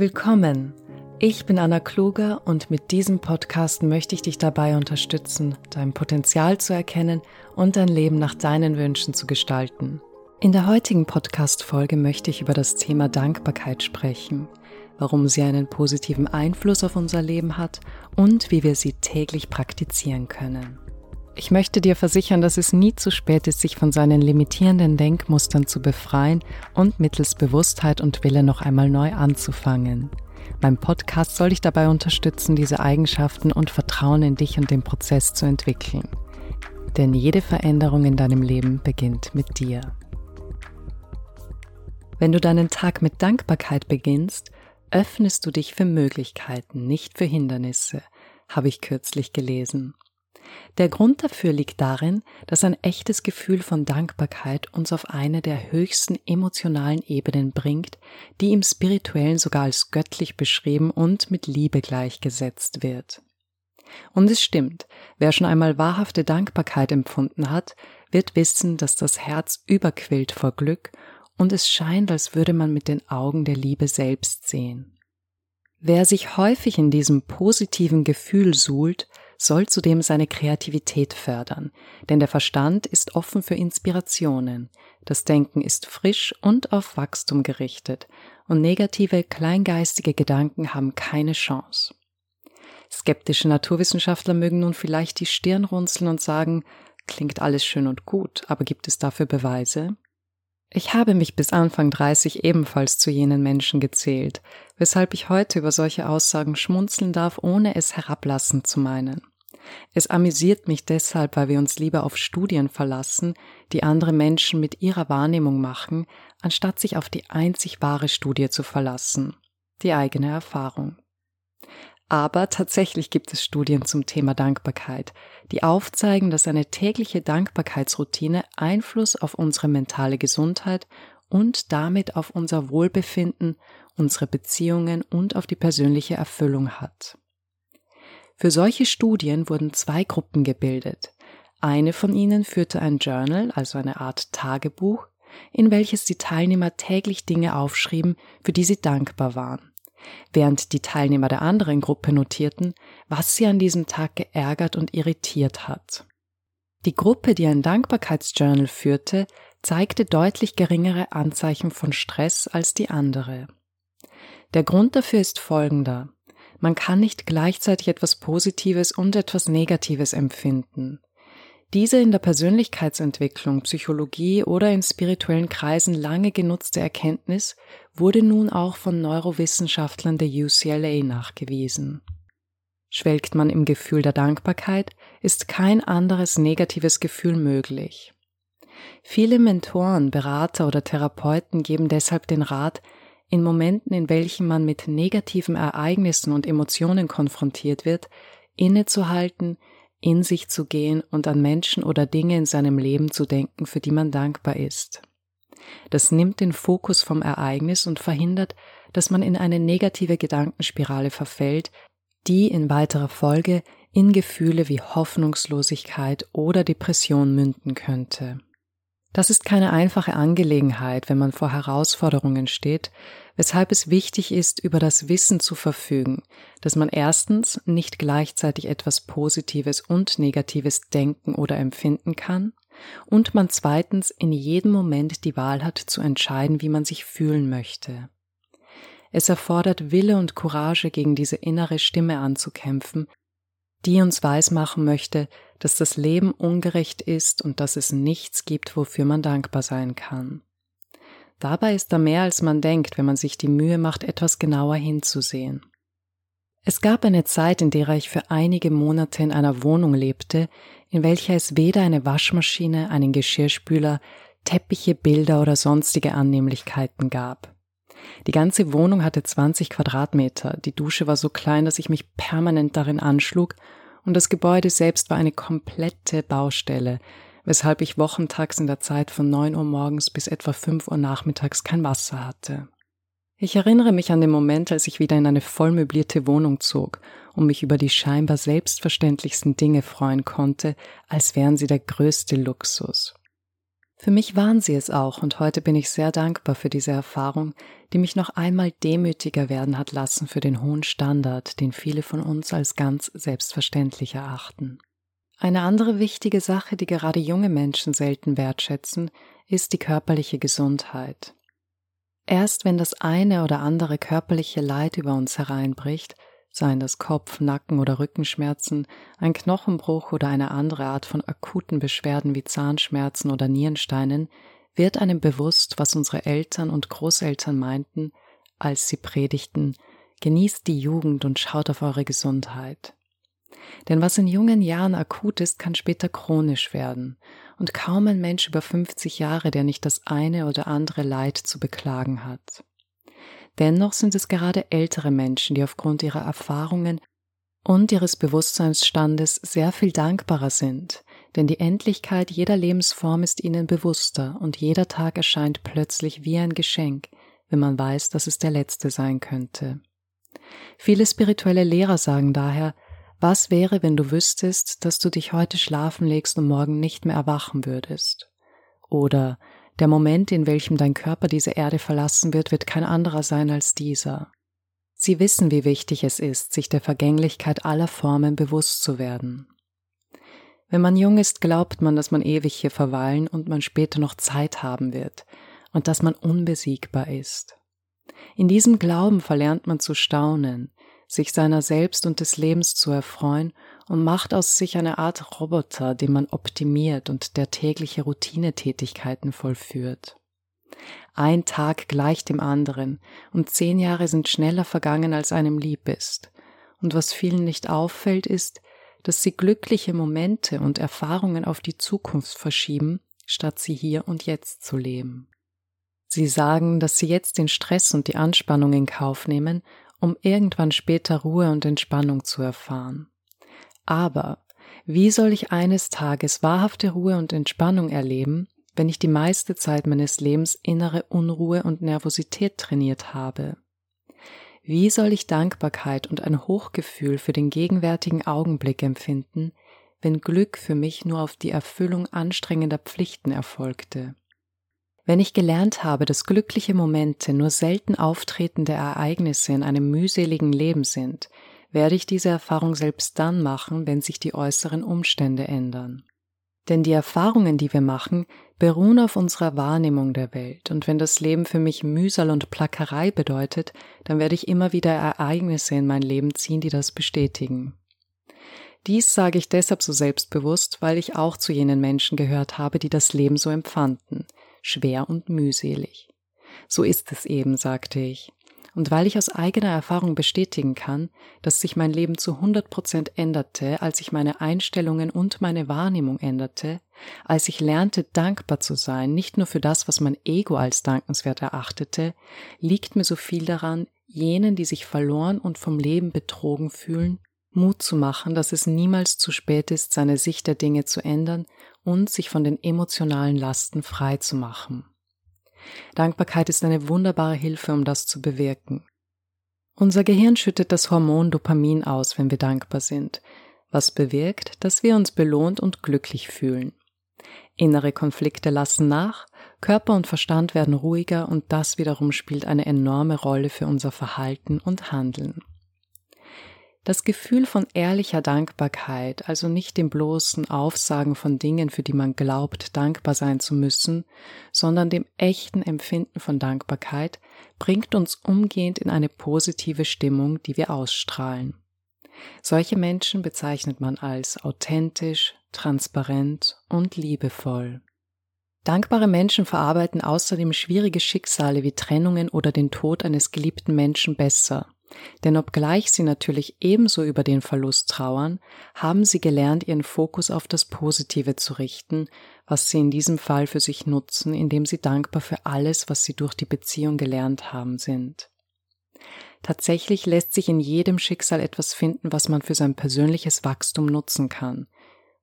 Willkommen. Ich bin Anna Kluger und mit diesem Podcast möchte ich dich dabei unterstützen, dein Potenzial zu erkennen und dein Leben nach deinen Wünschen zu gestalten. In der heutigen Podcast-Folge möchte ich über das Thema Dankbarkeit sprechen, warum sie einen positiven Einfluss auf unser Leben hat und wie wir sie täglich praktizieren können. Ich möchte dir versichern, dass es nie zu spät ist, sich von seinen limitierenden Denkmustern zu befreien und mittels Bewusstheit und Wille noch einmal neu anzufangen. Mein Podcast soll dich dabei unterstützen, diese Eigenschaften und Vertrauen in dich und den Prozess zu entwickeln. Denn jede Veränderung in deinem Leben beginnt mit dir. Wenn du deinen Tag mit Dankbarkeit beginnst, öffnest du dich für Möglichkeiten, nicht für Hindernisse, habe ich kürzlich gelesen. Der Grund dafür liegt darin, dass ein echtes Gefühl von Dankbarkeit uns auf eine der höchsten emotionalen Ebenen bringt, die im spirituellen sogar als göttlich beschrieben und mit Liebe gleichgesetzt wird. Und es stimmt, wer schon einmal wahrhafte Dankbarkeit empfunden hat, wird wissen, dass das Herz überquillt vor Glück und es scheint, als würde man mit den Augen der Liebe selbst sehen. Wer sich häufig in diesem positiven Gefühl suhlt, soll zudem seine Kreativität fördern, denn der Verstand ist offen für Inspirationen, das Denken ist frisch und auf Wachstum gerichtet, und negative, kleingeistige Gedanken haben keine Chance. Skeptische Naturwissenschaftler mögen nun vielleicht die Stirn runzeln und sagen, klingt alles schön und gut, aber gibt es dafür Beweise? Ich habe mich bis Anfang 30 ebenfalls zu jenen Menschen gezählt, weshalb ich heute über solche Aussagen schmunzeln darf, ohne es herablassend zu meinen. Es amüsiert mich deshalb, weil wir uns lieber auf Studien verlassen, die andere Menschen mit ihrer Wahrnehmung machen, anstatt sich auf die einzig wahre Studie zu verlassen, die eigene Erfahrung. Aber tatsächlich gibt es Studien zum Thema Dankbarkeit, die aufzeigen, dass eine tägliche Dankbarkeitsroutine Einfluss auf unsere mentale Gesundheit und damit auf unser Wohlbefinden, unsere Beziehungen und auf die persönliche Erfüllung hat. Für solche Studien wurden zwei Gruppen gebildet. Eine von ihnen führte ein Journal, also eine Art Tagebuch, in welches die Teilnehmer täglich Dinge aufschrieben, für die sie dankbar waren während die Teilnehmer der anderen Gruppe notierten, was sie an diesem Tag geärgert und irritiert hat. Die Gruppe, die ein Dankbarkeitsjournal führte, zeigte deutlich geringere Anzeichen von Stress als die andere. Der Grund dafür ist folgender. Man kann nicht gleichzeitig etwas Positives und etwas Negatives empfinden. Diese in der Persönlichkeitsentwicklung, Psychologie oder in spirituellen Kreisen lange genutzte Erkenntnis wurde nun auch von Neurowissenschaftlern der UCLA nachgewiesen. Schwelgt man im Gefühl der Dankbarkeit, ist kein anderes negatives Gefühl möglich. Viele Mentoren, Berater oder Therapeuten geben deshalb den Rat, in Momenten, in welchen man mit negativen Ereignissen und Emotionen konfrontiert wird, innezuhalten, in sich zu gehen und an Menschen oder Dinge in seinem Leben zu denken, für die man dankbar ist. Das nimmt den Fokus vom Ereignis und verhindert, dass man in eine negative Gedankenspirale verfällt, die in weiterer Folge in Gefühle wie Hoffnungslosigkeit oder Depression münden könnte. Das ist keine einfache Angelegenheit, wenn man vor Herausforderungen steht, weshalb es wichtig ist, über das Wissen zu verfügen, dass man erstens nicht gleichzeitig etwas Positives und Negatives denken oder empfinden kann und man zweitens in jedem Moment die Wahl hat zu entscheiden, wie man sich fühlen möchte. Es erfordert Wille und Courage, gegen diese innere Stimme anzukämpfen, die uns weismachen möchte, dass das Leben ungerecht ist und dass es nichts gibt, wofür man dankbar sein kann. Dabei ist da mehr, als man denkt, wenn man sich die Mühe macht, etwas genauer hinzusehen. Es gab eine Zeit, in der ich für einige Monate in einer Wohnung lebte, in welcher es weder eine Waschmaschine, einen Geschirrspüler, Teppiche, Bilder oder sonstige Annehmlichkeiten gab. Die ganze Wohnung hatte 20 Quadratmeter, die Dusche war so klein, dass ich mich permanent darin anschlug, und das Gebäude selbst war eine komplette Baustelle, weshalb ich wochentags in der Zeit von 9 Uhr morgens bis etwa 5 Uhr nachmittags kein Wasser hatte. Ich erinnere mich an den Moment, als ich wieder in eine vollmöblierte Wohnung zog und mich über die scheinbar selbstverständlichsten Dinge freuen konnte, als wären sie der größte Luxus. Für mich waren sie es auch und heute bin ich sehr dankbar für diese Erfahrung, die mich noch einmal demütiger werden hat lassen für den hohen Standard, den viele von uns als ganz selbstverständlich erachten. Eine andere wichtige Sache, die gerade junge Menschen selten wertschätzen, ist die körperliche Gesundheit. Erst wenn das eine oder andere körperliche Leid über uns hereinbricht, seien das Kopf-, Nacken- oder Rückenschmerzen, ein Knochenbruch oder eine andere Art von akuten Beschwerden wie Zahnschmerzen oder Nierensteinen, wird einem bewusst, was unsere Eltern und Großeltern meinten, als sie predigten, genießt die Jugend und schaut auf eure Gesundheit. Denn was in jungen Jahren akut ist, kann später chronisch werden, und kaum ein Mensch über 50 Jahre, der nicht das eine oder andere Leid zu beklagen hat. Dennoch sind es gerade ältere Menschen, die aufgrund ihrer Erfahrungen und ihres Bewusstseinsstandes sehr viel dankbarer sind, denn die Endlichkeit jeder Lebensform ist ihnen bewusster und jeder Tag erscheint plötzlich wie ein Geschenk, wenn man weiß, dass es der letzte sein könnte. Viele spirituelle Lehrer sagen daher, was wäre, wenn du wüsstest, dass du dich heute schlafen legst und morgen nicht mehr erwachen würdest? Oder der Moment, in welchem dein Körper diese Erde verlassen wird, wird kein anderer sein als dieser. Sie wissen, wie wichtig es ist, sich der Vergänglichkeit aller Formen bewusst zu werden. Wenn man jung ist, glaubt man, dass man ewig hier verweilen und man später noch Zeit haben wird und dass man unbesiegbar ist. In diesem Glauben verlernt man zu staunen, sich seiner selbst und des Lebens zu erfreuen und macht aus sich eine Art Roboter, den man optimiert und der tägliche Routinetätigkeiten vollführt. Ein Tag gleicht dem anderen, und zehn Jahre sind schneller vergangen, als einem lieb ist. Und was vielen nicht auffällt, ist, dass sie glückliche Momente und Erfahrungen auf die Zukunft verschieben, statt sie hier und jetzt zu leben. Sie sagen, dass sie jetzt den Stress und die Anspannung in Kauf nehmen, um irgendwann später Ruhe und Entspannung zu erfahren. Aber wie soll ich eines Tages wahrhafte Ruhe und Entspannung erleben, wenn ich die meiste Zeit meines Lebens innere Unruhe und Nervosität trainiert habe? Wie soll ich Dankbarkeit und ein Hochgefühl für den gegenwärtigen Augenblick empfinden, wenn Glück für mich nur auf die Erfüllung anstrengender Pflichten erfolgte? Wenn ich gelernt habe, dass glückliche Momente nur selten auftretende Ereignisse in einem mühseligen Leben sind, werde ich diese Erfahrung selbst dann machen, wenn sich die äußeren Umstände ändern. Denn die Erfahrungen, die wir machen, beruhen auf unserer Wahrnehmung der Welt, und wenn das Leben für mich Mühsal und Plackerei bedeutet, dann werde ich immer wieder Ereignisse in mein Leben ziehen, die das bestätigen. Dies sage ich deshalb so selbstbewusst, weil ich auch zu jenen Menschen gehört habe, die das Leben so empfanden, schwer und mühselig. So ist es eben, sagte ich. Und weil ich aus eigener Erfahrung bestätigen kann, dass sich mein Leben zu 100 Prozent änderte, als ich meine Einstellungen und meine Wahrnehmung änderte, als ich lernte, dankbar zu sein, nicht nur für das, was mein Ego als dankenswert erachtete, liegt mir so viel daran, jenen, die sich verloren und vom Leben betrogen fühlen, Mut zu machen, dass es niemals zu spät ist, seine Sicht der Dinge zu ändern und sich von den emotionalen Lasten frei zu machen. Dankbarkeit ist eine wunderbare Hilfe, um das zu bewirken. Unser Gehirn schüttet das Hormon Dopamin aus, wenn wir dankbar sind, was bewirkt, dass wir uns belohnt und glücklich fühlen. Innere Konflikte lassen nach, Körper und Verstand werden ruhiger und das wiederum spielt eine enorme Rolle für unser Verhalten und Handeln. Das Gefühl von ehrlicher Dankbarkeit, also nicht dem bloßen Aufsagen von Dingen, für die man glaubt, dankbar sein zu müssen, sondern dem echten Empfinden von Dankbarkeit, bringt uns umgehend in eine positive Stimmung, die wir ausstrahlen. Solche Menschen bezeichnet man als authentisch, transparent und liebevoll. Dankbare Menschen verarbeiten außerdem schwierige Schicksale wie Trennungen oder den Tod eines geliebten Menschen besser denn obgleich sie natürlich ebenso über den Verlust trauern, haben sie gelernt, ihren Fokus auf das Positive zu richten, was sie in diesem Fall für sich nutzen, indem sie dankbar für alles, was sie durch die Beziehung gelernt haben, sind. Tatsächlich lässt sich in jedem Schicksal etwas finden, was man für sein persönliches Wachstum nutzen kann,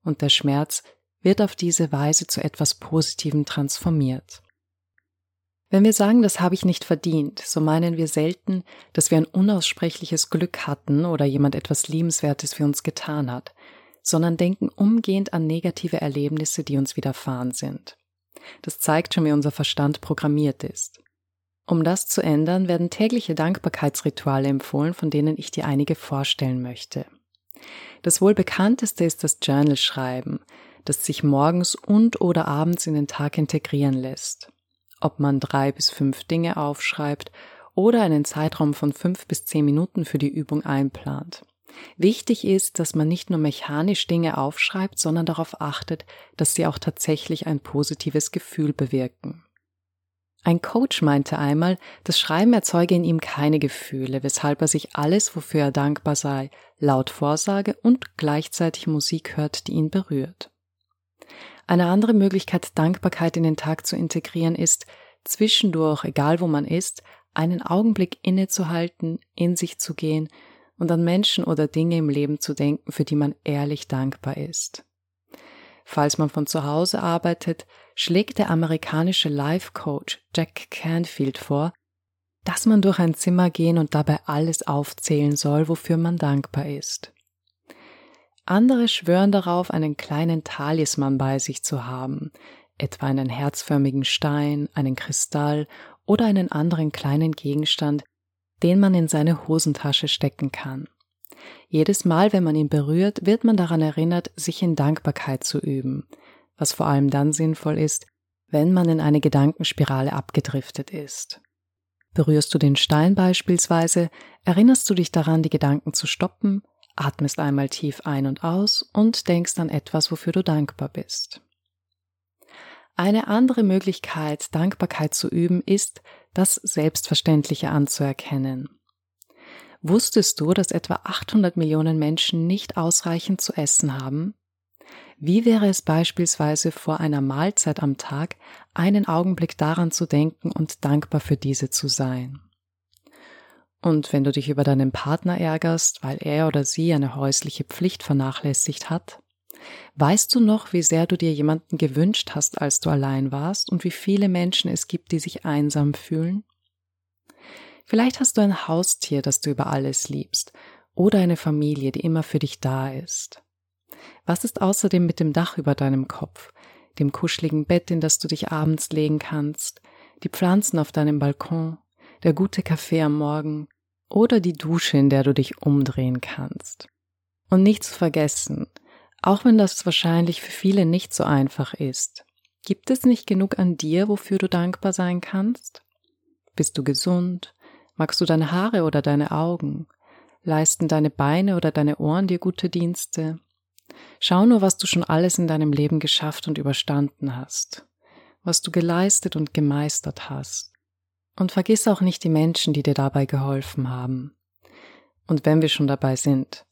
und der Schmerz wird auf diese Weise zu etwas Positivem transformiert. Wenn wir sagen, das habe ich nicht verdient, so meinen wir selten, dass wir ein unaussprechliches Glück hatten oder jemand etwas Liebenswertes für uns getan hat, sondern denken umgehend an negative Erlebnisse, die uns widerfahren sind. Das zeigt schon, wie unser Verstand programmiert ist. Um das zu ändern, werden tägliche Dankbarkeitsrituale empfohlen, von denen ich dir einige vorstellen möchte. Das wohl bekannteste ist das Journal-Schreiben, das sich morgens und oder abends in den Tag integrieren lässt. Ob man drei bis fünf Dinge aufschreibt oder einen Zeitraum von fünf bis zehn Minuten für die Übung einplant. Wichtig ist, dass man nicht nur mechanisch Dinge aufschreibt, sondern darauf achtet, dass sie auch tatsächlich ein positives Gefühl bewirken. Ein Coach meinte einmal, das Schreiben erzeuge in ihm keine Gefühle, weshalb er sich alles, wofür er dankbar sei, laut vorsage und gleichzeitig Musik hört, die ihn berührt. Eine andere Möglichkeit, Dankbarkeit in den Tag zu integrieren, ist, zwischendurch, egal wo man ist, einen Augenblick innezuhalten, in sich zu gehen und an Menschen oder Dinge im Leben zu denken, für die man ehrlich dankbar ist. Falls man von zu Hause arbeitet, schlägt der amerikanische Life Coach Jack Canfield vor, dass man durch ein Zimmer gehen und dabei alles aufzählen soll, wofür man dankbar ist. Andere schwören darauf, einen kleinen Talisman bei sich zu haben, etwa einen herzförmigen Stein, einen Kristall oder einen anderen kleinen Gegenstand, den man in seine Hosentasche stecken kann. Jedes Mal, wenn man ihn berührt, wird man daran erinnert, sich in Dankbarkeit zu üben, was vor allem dann sinnvoll ist, wenn man in eine Gedankenspirale abgedriftet ist. Berührst du den Stein beispielsweise, erinnerst du dich daran, die Gedanken zu stoppen, atmest einmal tief ein und aus und denkst an etwas, wofür du dankbar bist. Eine andere Möglichkeit, Dankbarkeit zu üben, ist, das Selbstverständliche anzuerkennen. Wusstest du, dass etwa 800 Millionen Menschen nicht ausreichend zu essen haben? Wie wäre es beispielsweise vor einer Mahlzeit am Tag, einen Augenblick daran zu denken und dankbar für diese zu sein? Und wenn du dich über deinen Partner ärgerst, weil er oder sie eine häusliche Pflicht vernachlässigt hat, Weißt du noch, wie sehr du dir jemanden gewünscht hast, als du allein warst und wie viele Menschen es gibt, die sich einsam fühlen? Vielleicht hast du ein Haustier, das du über alles liebst, oder eine Familie, die immer für dich da ist. Was ist außerdem mit dem Dach über deinem Kopf, dem kuscheligen Bett, in das du dich abends legen kannst, die Pflanzen auf deinem Balkon, der gute Kaffee am Morgen oder die Dusche, in der du dich umdrehen kannst? Und nicht zu vergessen, auch wenn das wahrscheinlich für viele nicht so einfach ist. Gibt es nicht genug an dir, wofür du dankbar sein kannst? Bist du gesund? Magst du deine Haare oder deine Augen? Leisten deine Beine oder deine Ohren dir gute Dienste? Schau nur, was du schon alles in deinem Leben geschafft und überstanden hast, was du geleistet und gemeistert hast. Und vergiss auch nicht die Menschen, die dir dabei geholfen haben. Und wenn wir schon dabei sind,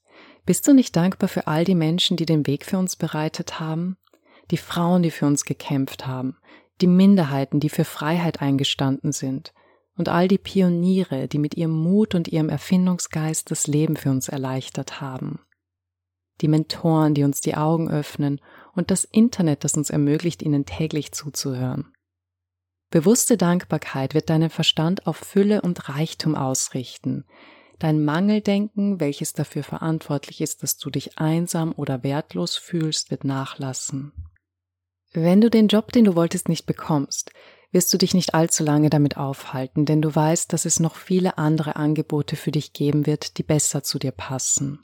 bist du nicht dankbar für all die Menschen, die den Weg für uns bereitet haben? Die Frauen, die für uns gekämpft haben, die Minderheiten, die für Freiheit eingestanden sind und all die Pioniere, die mit ihrem Mut und ihrem Erfindungsgeist das Leben für uns erleichtert haben. Die Mentoren, die uns die Augen öffnen und das Internet, das uns ermöglicht, ihnen täglich zuzuhören. Bewusste Dankbarkeit wird deinen Verstand auf Fülle und Reichtum ausrichten, Dein Mangeldenken, welches dafür verantwortlich ist, dass du dich einsam oder wertlos fühlst, wird nachlassen. Wenn du den Job, den du wolltest, nicht bekommst, wirst du dich nicht allzu lange damit aufhalten, denn du weißt, dass es noch viele andere Angebote für dich geben wird, die besser zu dir passen.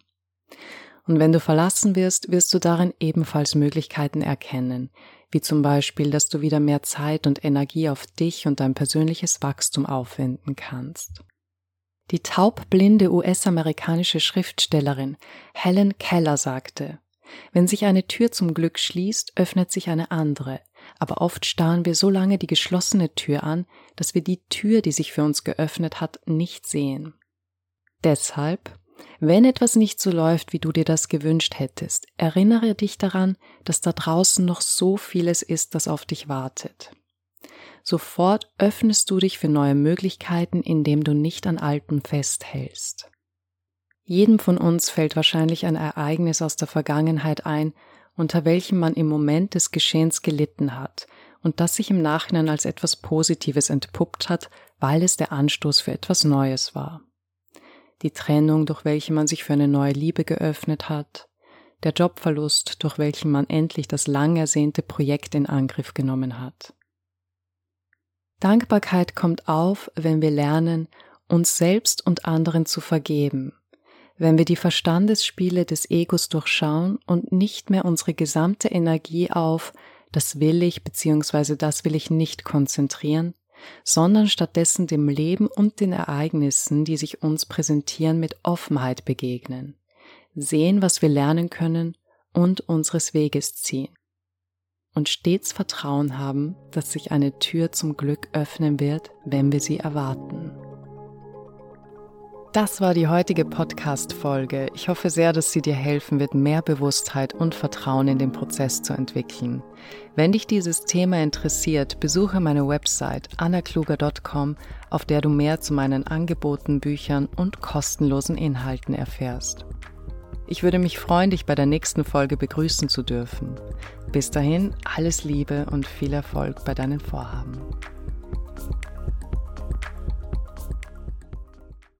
Und wenn du verlassen wirst, wirst du darin ebenfalls Möglichkeiten erkennen, wie zum Beispiel, dass du wieder mehr Zeit und Energie auf dich und dein persönliches Wachstum aufwenden kannst. Die taubblinde US-amerikanische Schriftstellerin Helen Keller sagte, wenn sich eine Tür zum Glück schließt, öffnet sich eine andere, aber oft starren wir so lange die geschlossene Tür an, dass wir die Tür, die sich für uns geöffnet hat, nicht sehen. Deshalb, wenn etwas nicht so läuft, wie du dir das gewünscht hättest, erinnere dich daran, dass da draußen noch so vieles ist, das auf dich wartet. Sofort öffnest du dich für neue Möglichkeiten, indem du nicht an Alten festhältst. Jedem von uns fällt wahrscheinlich ein Ereignis aus der Vergangenheit ein, unter welchem man im Moment des Geschehens gelitten hat und das sich im Nachhinein als etwas Positives entpuppt hat, weil es der Anstoß für etwas Neues war. Die Trennung, durch welche man sich für eine neue Liebe geöffnet hat, der Jobverlust, durch welchen man endlich das lang ersehnte Projekt in Angriff genommen hat. Dankbarkeit kommt auf, wenn wir lernen, uns selbst und anderen zu vergeben, wenn wir die Verstandesspiele des Egos durchschauen und nicht mehr unsere gesamte Energie auf das will ich bzw. das will ich nicht konzentrieren, sondern stattdessen dem Leben und den Ereignissen, die sich uns präsentieren, mit Offenheit begegnen, sehen, was wir lernen können und unseres Weges ziehen. Und stets Vertrauen haben, dass sich eine Tür zum Glück öffnen wird, wenn wir sie erwarten. Das war die heutige Podcast-Folge. Ich hoffe sehr, dass sie dir helfen wird, mehr Bewusstheit und Vertrauen in den Prozess zu entwickeln. Wenn dich dieses Thema interessiert, besuche meine Website annakluger.com, auf der du mehr zu meinen Angeboten, Büchern und kostenlosen Inhalten erfährst. Ich würde mich freuen, dich bei der nächsten Folge begrüßen zu dürfen. Bis dahin, alles Liebe und viel Erfolg bei deinen Vorhaben.